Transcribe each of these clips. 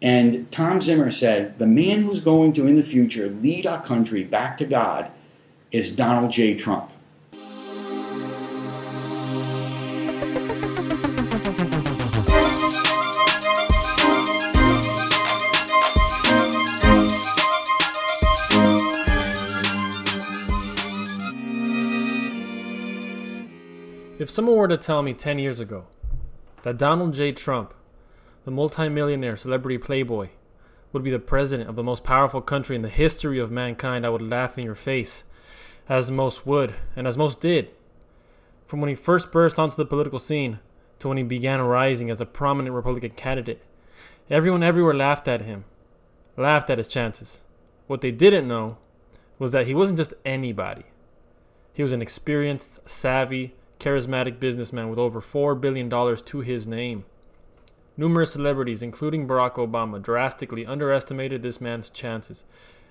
And Tom Zimmer said, the man who's going to, in the future, lead our country back to God is Donald J. Trump. If someone were to tell me 10 years ago that Donald J. Trump, the multimillionaire celebrity playboy, would be the president of the most powerful country in the history of mankind, I would laugh in your face, as most would, and as most did. From when he first burst onto the political scene to when he began rising as a prominent Republican candidate, everyone everywhere laughed at him, laughed at his chances. What they didn't know was that he wasn't just anybody. He was an experienced, savvy, charismatic businessman with over $4 billion to his name. Numerous celebrities, including Barack Obama, drastically underestimated this man's chances,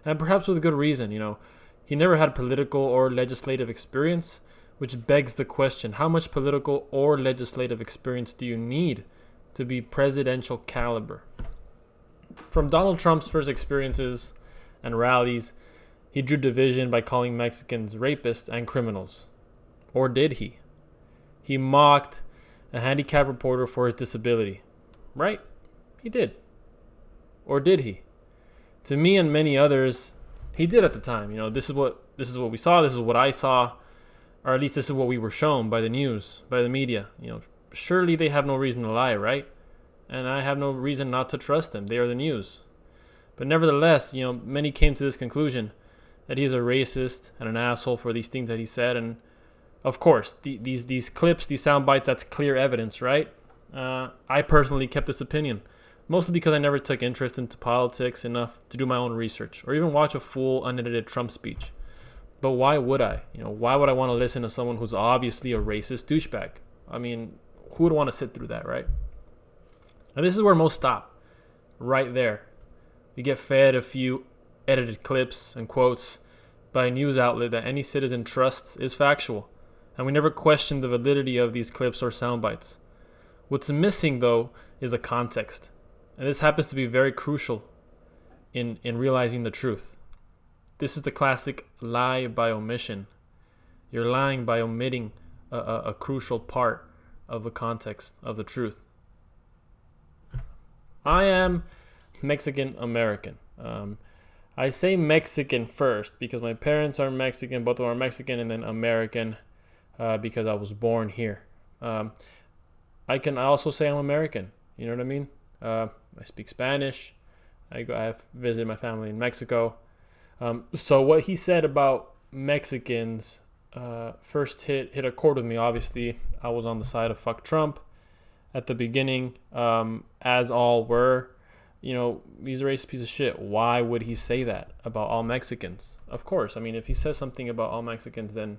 and perhaps with good reason. You know, he never had political or legislative experience, which begs the question how much political or legislative experience do you need to be presidential caliber? From Donald Trump's first experiences and rallies, he drew division by calling Mexicans rapists and criminals. Or did he? He mocked a handicapped reporter for his disability. Right? He did. Or did he? To me and many others, he did at the time. You know, this is what this is what we saw, this is what I saw, or at least this is what we were shown by the news, by the media. You know, surely they have no reason to lie, right? And I have no reason not to trust them. They are the news. But nevertheless, you know, many came to this conclusion that he is a racist and an asshole for these things that he said and of course, the, these these clips, these sound bites, that's clear evidence, right? Uh, I personally kept this opinion, mostly because I never took interest into politics enough to do my own research or even watch a full unedited Trump speech. But why would I? You know, why would I want to listen to someone who's obviously a racist douchebag? I mean, who would want to sit through that, right? And this is where most stop, right there. You get fed a few edited clips and quotes by a news outlet that any citizen trusts is factual and we never question the validity of these clips or sound bites. What's missing, though, is a context, and this happens to be very crucial in, in realizing the truth. This is the classic lie by omission. You're lying by omitting a, a, a crucial part of the context of the truth. I am Mexican American. Um, I say Mexican first because my parents are Mexican, both of them are Mexican, and then American uh, because I was born here. Um, I can also say I'm American. You know what I mean? Uh, I speak Spanish. I go. I have visited my family in Mexico. Um, so what he said about Mexicans uh, first hit hit a chord with me. Obviously, I was on the side of fuck Trump at the beginning, um, as all were. You know, he's a racist piece of shit. Why would he say that about all Mexicans? Of course. I mean, if he says something about all Mexicans, then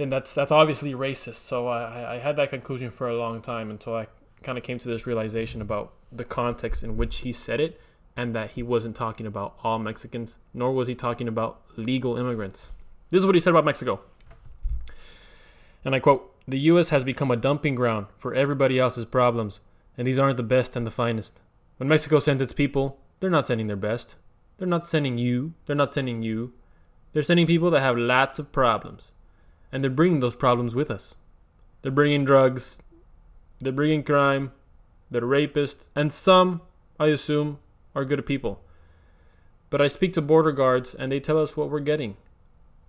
then that's that's obviously racist. So I, I had that conclusion for a long time until I kind of came to this realization about the context in which he said it and that he wasn't talking about all Mexicans, nor was he talking about legal immigrants. This is what he said about Mexico. And I quote The U.S. has become a dumping ground for everybody else's problems, and these aren't the best and the finest. When Mexico sends its people, they're not sending their best. They're not sending you. They're not sending you. They're sending people that have lots of problems and they're bringing those problems with us. They're bringing drugs, they're bringing crime, they're rapists, and some, I assume, are good people. But I speak to border guards and they tell us what we're getting.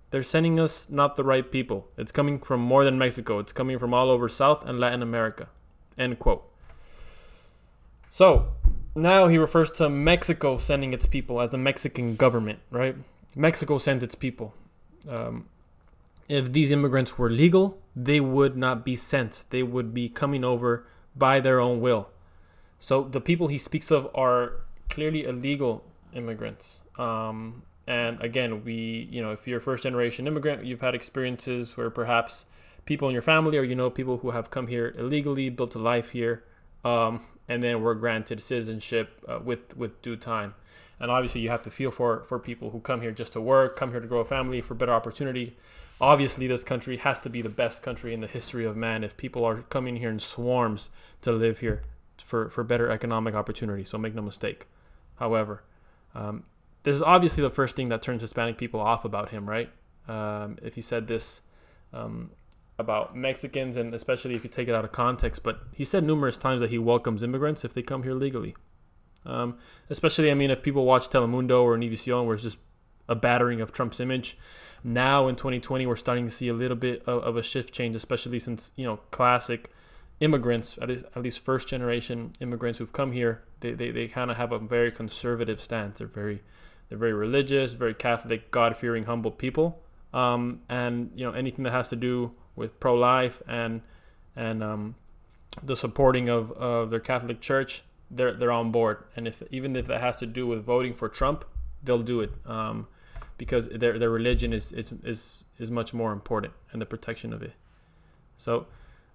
They're sending us not the right people. It's coming from more than Mexico. It's coming from all over South and Latin America. End quote. So, now he refers to Mexico sending its people as the Mexican government, right? Mexico sends its people. Um, if these immigrants were legal, they would not be sent. They would be coming over by their own will. So the people he speaks of are clearly illegal immigrants. Um, and again, we, you know, if you're a first generation immigrant, you've had experiences where perhaps people in your family or you know people who have come here illegally, built a life here, um, and then were granted citizenship uh, with with due time. And obviously, you have to feel for for people who come here just to work, come here to grow a family for better opportunity obviously this country has to be the best country in the history of man if people are coming here in swarms to live here for, for better economic opportunity. So make no mistake. However, um, this is obviously the first thing that turns Hispanic people off about him, right? Um, if he said this um, about Mexicans, and especially if you take it out of context, but he said numerous times that he welcomes immigrants if they come here legally. Um, especially, I mean, if people watch Telemundo or Univision, where it's just a battering of Trump's image. Now in 2020, we're starting to see a little bit of, of a shift change, especially since you know classic immigrants, at least, at least first generation immigrants who've come here, they, they, they kind of have a very conservative stance. They're very they're very religious, very Catholic, God fearing, humble people. Um, and you know anything that has to do with pro life and and um, the supporting of, of their Catholic Church, they're they're on board. And if even if that has to do with voting for Trump, they'll do it um, because their their religion is, is is is much more important and the protection of it. So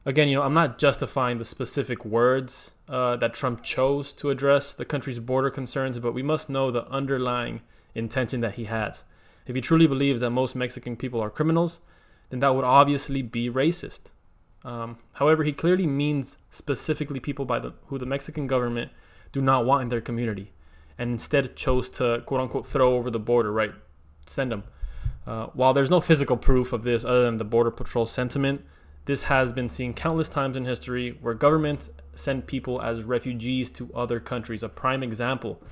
again, you know, I'm not justifying the specific words uh, that Trump chose to address the country's border concerns, but we must know the underlying intention that he has. If he truly believes that most Mexican people are criminals, then that would obviously be racist. Um, however, he clearly means specifically people by the, who the Mexican government do not want in their community, and instead chose to quote unquote throw over the border, right? Send them. Uh, while there's no physical proof of this other than the Border Patrol sentiment, this has been seen countless times in history where governments send people as refugees to other countries. A prime example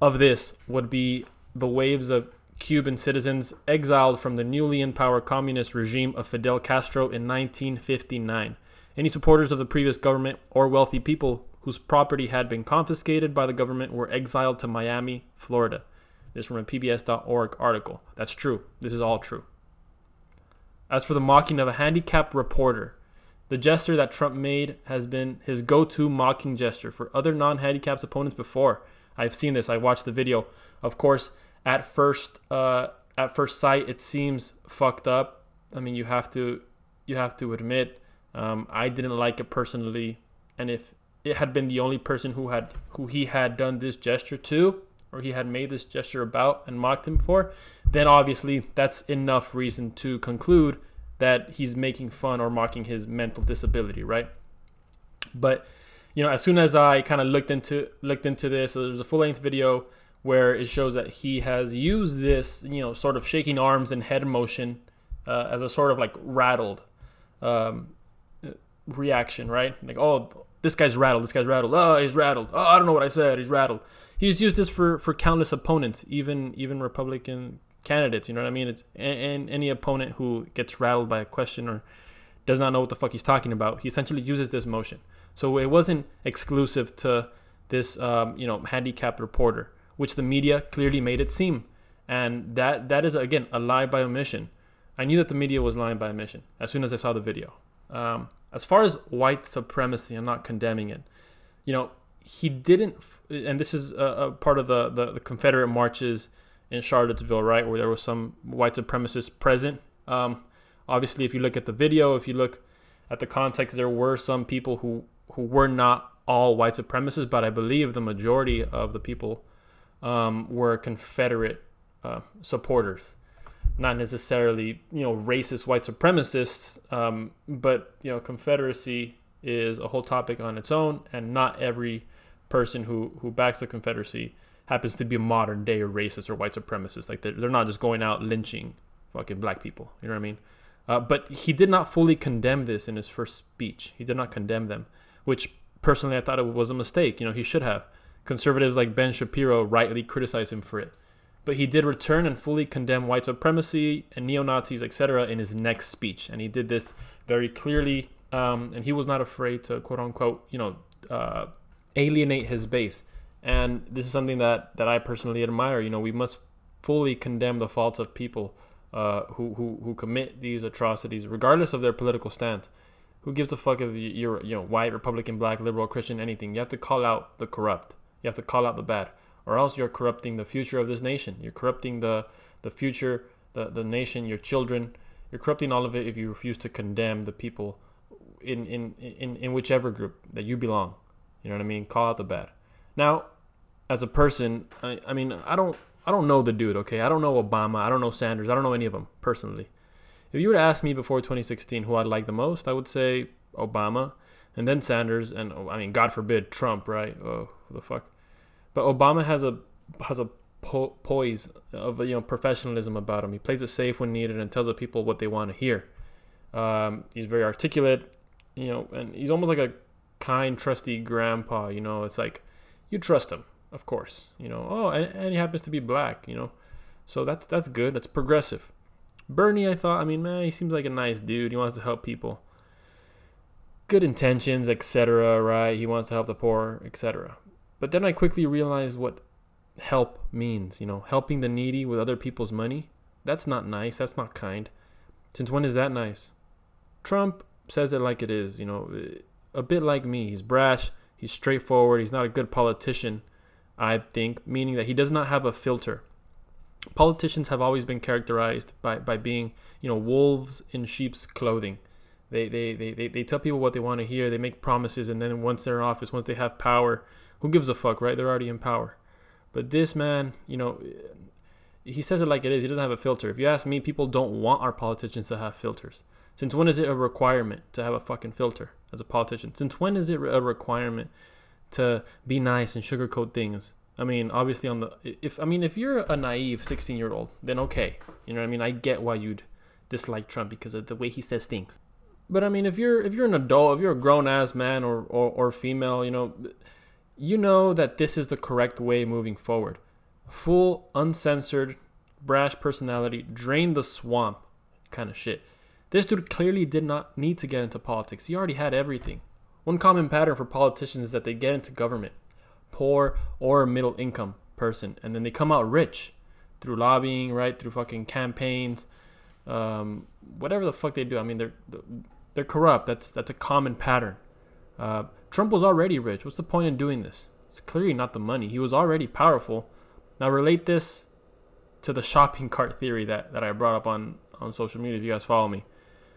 of this would be the waves of Cuban citizens exiled from the newly in power communist regime of Fidel Castro in 1959. Any supporters of the previous government or wealthy people whose property had been confiscated by the government were exiled to Miami, Florida. This from a PBS.org article. That's true. This is all true. As for the mocking of a handicapped reporter, the gesture that Trump made has been his go to mocking gesture for other non handicapped opponents before. I've seen this, I watched the video. Of course, at first uh, at first sight it seems fucked up. I mean, you have to you have to admit um, I didn't like it personally, and if it had been the only person who had who he had done this gesture to, or he had made this gesture about and mocked him for, then obviously that's enough reason to conclude that he's making fun or mocking his mental disability, right? But you know, as soon as I kind of looked into looked into this, so there's a full length video where it shows that he has used this, you know, sort of shaking arms and head motion uh, as a sort of like rattled um, reaction, right? Like, oh, this guy's rattled. This guy's rattled. Oh, he's rattled. Oh, I don't know what I said. He's rattled. He's used this for for countless opponents, even even Republican candidates. You know what I mean? It's and, and any opponent who gets rattled by a question or does not know what the fuck he's talking about. He essentially uses this motion. So it wasn't exclusive to this, um, you know, handicapped reporter which the media clearly made it seem. And that that is again a lie by omission. I knew that the media was lying by omission as soon as I saw the video. Um, as far as white supremacy, I'm not condemning it. You know, he didn't, and this is a, a part of the, the, the Confederate marches in Charlottesville, right, where there was some white supremacists present. Um, obviously, if you look at the video, if you look at the context, there were some people who who were not all white supremacists, but I believe the majority of the people um, were Confederate uh, supporters, not necessarily you know racist white supremacists, um, but you know Confederacy is a whole topic on its own, and not every person who who backs the Confederacy happens to be a modern day racist or white supremacist. Like they're, they're not just going out lynching fucking black people. You know what I mean? Uh, but he did not fully condemn this in his first speech. He did not condemn them, which personally I thought it was a mistake. You know, he should have. Conservatives like Ben Shapiro rightly criticize him for it. But he did return and fully condemn white supremacy and neo Nazis, etc., in his next speech. And he did this very clearly. Um, and he was not afraid to, quote unquote, you know, uh, alienate his base. And this is something that, that I personally admire. You know, we must fully condemn the faults of people uh, who, who, who commit these atrocities, regardless of their political stance. Who gives a fuck if you're, you know, white, Republican, black, liberal, Christian, anything? You have to call out the corrupt. You have to call out the bad, or else you're corrupting the future of this nation. You're corrupting the the future, the the nation, your children. You're corrupting all of it if you refuse to condemn the people in in in, in whichever group that you belong. You know what I mean? Call out the bad. Now, as a person, I, I mean, I don't I don't know the dude. Okay, I don't know Obama. I don't know Sanders. I don't know any of them personally. If you were to ask me before 2016 who I'd like the most, I would say Obama. and then Sanders, and oh, I mean, God forbid, Trump, right? Oh, the fuck. But Obama has a has a po- poise of you know professionalism about him. He plays it safe when needed and tells the people what they want to hear. Um, he's very articulate, you know, and he's almost like a kind, trusty grandpa. You know, it's like you trust him, of course. You know, oh, and, and he happens to be black. You know, so that's that's good. That's progressive. Bernie, I thought, I mean, man, he seems like a nice dude. He wants to help people. Good intentions, etc. Right? He wants to help the poor, etc. But then I quickly realized what help means. You know, helping the needy with other people's money. That's not nice. That's not kind. Since when is that nice? Trump says it like it is. You know, a bit like me. He's brash. He's straightforward. He's not a good politician. I think, meaning that he does not have a filter politicians have always been characterized by, by being, you know, wolves in sheep's clothing. They, they, they, they, they tell people what they want to hear. They make promises. And then once they're in office, once they have power, who gives a fuck, right? They're already in power. But this man, you know, he says it like it is. He doesn't have a filter. If you ask me, people don't want our politicians to have filters. Since when is it a requirement to have a fucking filter as a politician? Since when is it a requirement to be nice and sugarcoat things? I mean, obviously on the if I mean if you're a naive 16 year old, then okay, you know what I mean. I get why you'd dislike Trump because of the way he says things. But I mean, if you're if you're an adult, if you're a grown ass man or, or or female, you know, you know that this is the correct way moving forward. Full, uncensored, brash personality, drain the swamp, kind of shit. This dude clearly did not need to get into politics. He already had everything. One common pattern for politicians is that they get into government poor or middle income person, and then they come out rich through lobbying, right? Through fucking campaigns, um, whatever the fuck they do. I mean, they're they're corrupt. That's that's a common pattern. Uh, Trump was already rich. What's the point in doing this? It's clearly not the money. He was already powerful. Now relate this to the shopping cart theory that, that I brought up on, on social media if you guys follow me.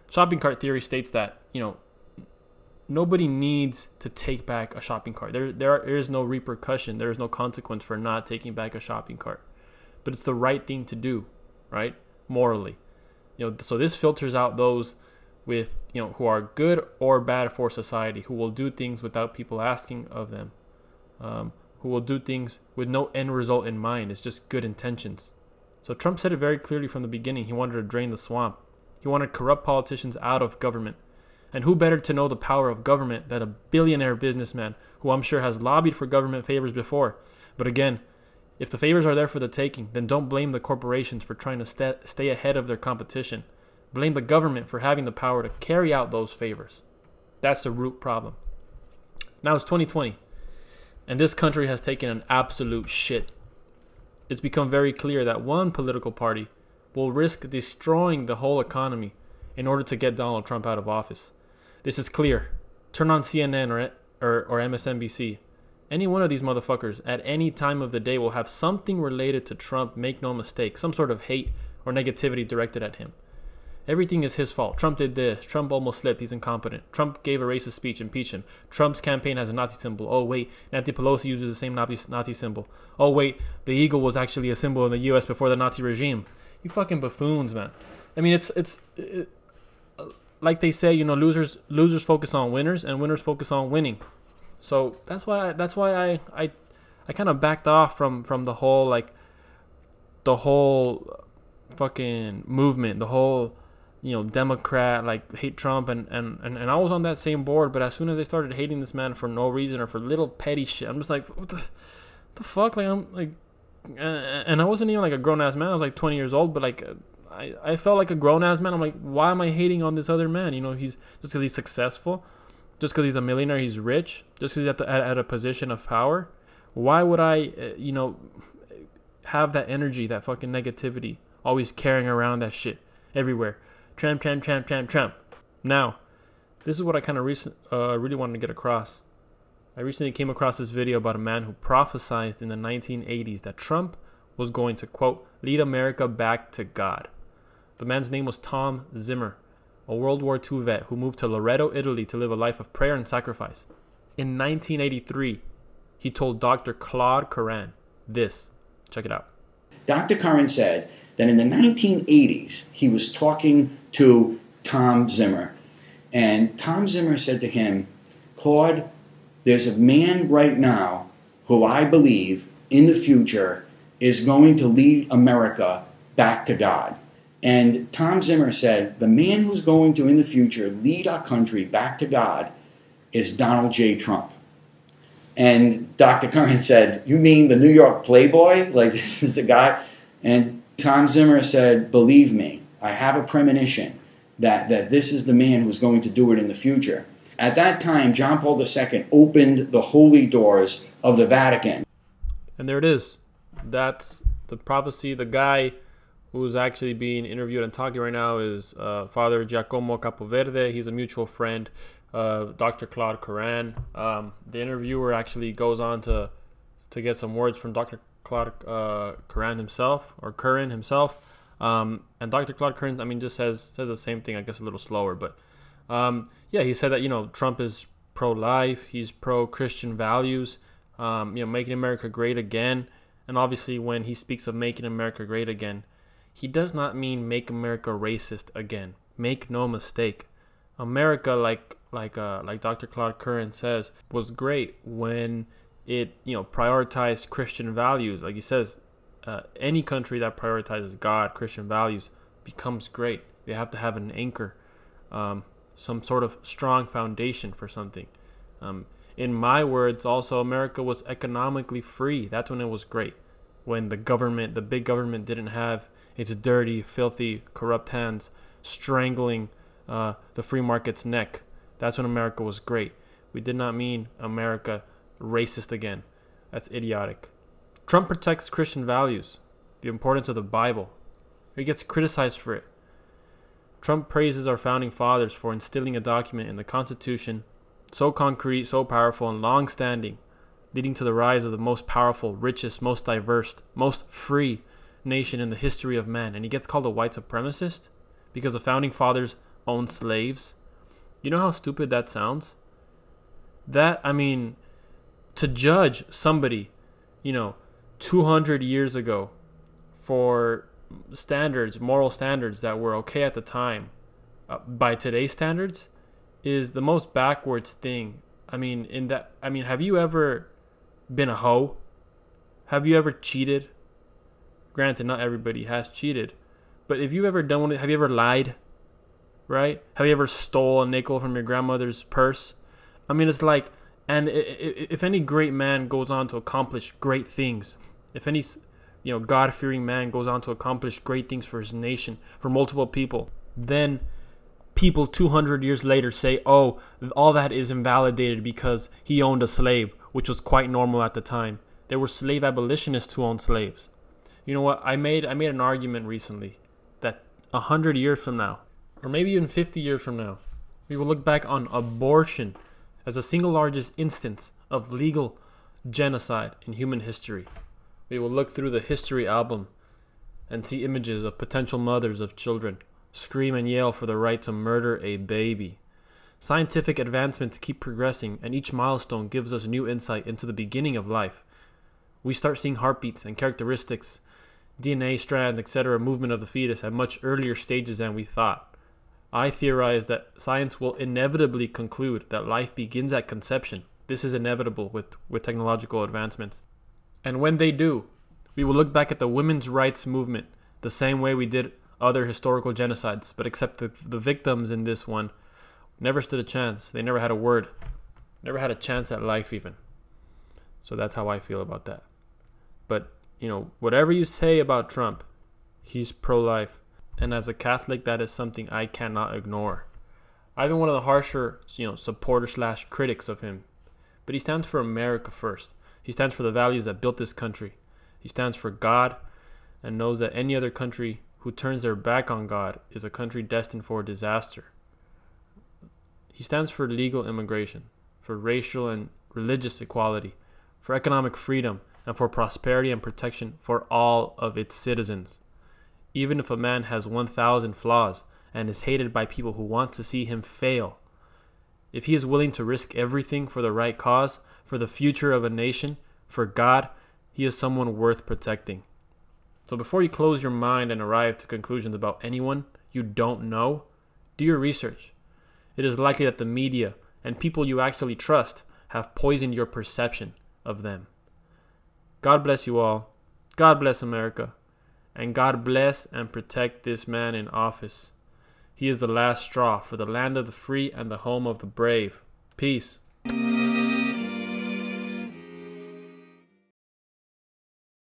Shopping cart theory states that, you know, nobody needs to take back a shopping cart. There, there, are, there is no repercussion. There is no consequence for not taking back a shopping cart. But it's the right thing to do, right? Morally, you know. So this filters out those with you know who are good or bad for society, who will do things without people asking of them, um, who will do things with no end result in mind. It's just good intentions. So Trump said it very clearly from the beginning. He wanted to drain the swamp. He wanted corrupt politicians out of government. And who better to know the power of government than a billionaire businessman who I'm sure has lobbied for government favors before? But again, if the favors are there for the taking, then don't blame the corporations for trying to st- stay ahead of their competition. Blame the government for having the power to carry out those favors. That's the root problem. Now it's 2020, and this country has taken an absolute shit. It's become very clear that one political party will risk destroying the whole economy in order to get Donald Trump out of office. This is clear. Turn on CNN or, or, or MSNBC. Any one of these motherfuckers at any time of the day will have something related to Trump, make no mistake, some sort of hate or negativity directed at him. Everything is his fault. Trump did this. Trump almost slipped. He's incompetent. Trump gave a racist speech. Impeach him. Trump's campaign has a Nazi symbol. Oh, wait. Nancy Pelosi uses the same Nazi, symbol. Oh, wait. The eagle was actually a symbol in the U.S. before the Nazi regime. You fucking buffoons, man. I mean, it's, it's, it, uh, like they say, you know, losers losers focus on winners and winners focus on winning. So that's why I, that's why I I, I kind of backed off from from the whole like the whole fucking movement, the whole you know Democrat like hate Trump and and and, and I was on that same board. But as soon as they started hating this man for no reason or for little petty shit, I'm just like, what the, the fuck? Like I'm like, and I wasn't even like a grown ass man. I was like 20 years old, but like I, I felt like a grown ass man. I'm like, why am I hating on this other man? You know, he's just because he's successful, just because he's a millionaire, he's rich, just because he's at, the, at, at a position of power. Why would I, uh, you know, have that energy, that fucking negativity, always carrying around that shit everywhere? Trump, Trump, Trump, Trump, Trump. Now, this is what I kind of recent, uh, really wanted to get across. I recently came across this video about a man who prophesied in the 1980s that Trump was going to, quote, lead America back to God. The man's name was Tom Zimmer, a World War II vet who moved to Loreto, Italy to live a life of prayer and sacrifice. In 1983, he told Dr. Claude Curran this. Check it out. Dr. Curran said that in the 1980s, he was talking to Tom Zimmer. And Tom Zimmer said to him, Claude, there's a man right now who I believe in the future is going to lead America back to God. And Tom Zimmer said, the man who's going to, in the future, lead our country back to God is Donald J. Trump. And Dr. Curran said, You mean the New York Playboy? Like, this is the guy? And Tom Zimmer said, Believe me, I have a premonition that, that this is the man who's going to do it in the future. At that time, John Paul II opened the holy doors of the Vatican. And there it is. That's the prophecy. The guy who's actually being interviewed and talking right now is uh, Father Giacomo Capoverde. He's a mutual friend, uh, Dr. Claude Curran. Um, the interviewer actually goes on to to get some words from Dr. Claude uh, Curran himself or Curran himself. Um, and Dr. Claude Curran, I mean, just says says the same thing, I guess a little slower, but um, yeah, he said that you know Trump is pro-life, he's pro-Christian values, um, you know, making America great again. And obviously, when he speaks of making America great again, he does not mean make America racist again. Make no mistake. America, like like uh, like Dr. Claude Curran says, was great when it you know prioritized Christian values. Like he says, uh, any country that prioritizes God, Christian values, becomes great. They have to have an anchor, um, some sort of strong foundation for something. Um, in my words, also America was economically free. That's when it was great. When the government, the big government, didn't have its dirty, filthy, corrupt hands strangling uh, the free market's neck. That's when America was great. We did not mean America racist again. That's idiotic. Trump protects Christian values, the importance of the Bible. He gets criticized for it. Trump praises our founding fathers for instilling a document in the Constitution so concrete, so powerful, and long standing, leading to the rise of the most powerful, richest, most diverse, most free nation in the history of man, and he gets called a white supremacist because the founding fathers owned slaves. You know how stupid that sounds? That, I mean, to judge somebody, you know, 200 years ago for standards, moral standards that were okay at the time, uh, by today's standards, is the most backwards thing. I mean, in that, I mean, have you ever been a hoe? Have you ever cheated? Granted, not everybody has cheated, but if you've ever done one, have you ever lied? Right? Have you ever stole a nickel from your grandmother's purse? I mean, it's like, and if any great man goes on to accomplish great things, if any, you know, God-fearing man goes on to accomplish great things for his nation, for multiple people, then people 200 years later say, oh, all that is invalidated because he owned a slave, which was quite normal at the time. There were slave abolitionists who owned slaves. You know what? I made I made an argument recently that a hundred years from now, or maybe even fifty years from now, we will look back on abortion as the single largest instance of legal genocide in human history. We will look through the history album and see images of potential mothers of children scream and yell for the right to murder a baby. Scientific advancements keep progressing, and each milestone gives us new insight into the beginning of life. We start seeing heartbeats and characteristics DNA strands, etc., movement of the fetus at much earlier stages than we thought. I theorize that science will inevitably conclude that life begins at conception. This is inevitable with, with technological advancements. And when they do, we will look back at the women's rights movement the same way we did other historical genocides, but except the, the victims in this one never stood a chance. They never had a word, never had a chance at life, even. So that's how I feel about that. But you know, whatever you say about Trump, he's pro life. And as a Catholic, that is something I cannot ignore. I've been one of the harsher, you know, supporters slash critics of him. But he stands for America first. He stands for the values that built this country. He stands for God and knows that any other country who turns their back on God is a country destined for disaster. He stands for legal immigration, for racial and religious equality, for economic freedom, and for prosperity and protection for all of its citizens. Even if a man has 1,000 flaws and is hated by people who want to see him fail, if he is willing to risk everything for the right cause, for the future of a nation, for God, he is someone worth protecting. So before you close your mind and arrive to conclusions about anyone you don't know, do your research. It is likely that the media and people you actually trust have poisoned your perception of them. God bless you all. God bless America. And God bless and protect this man in office. He is the last straw for the land of the free and the home of the brave. Peace.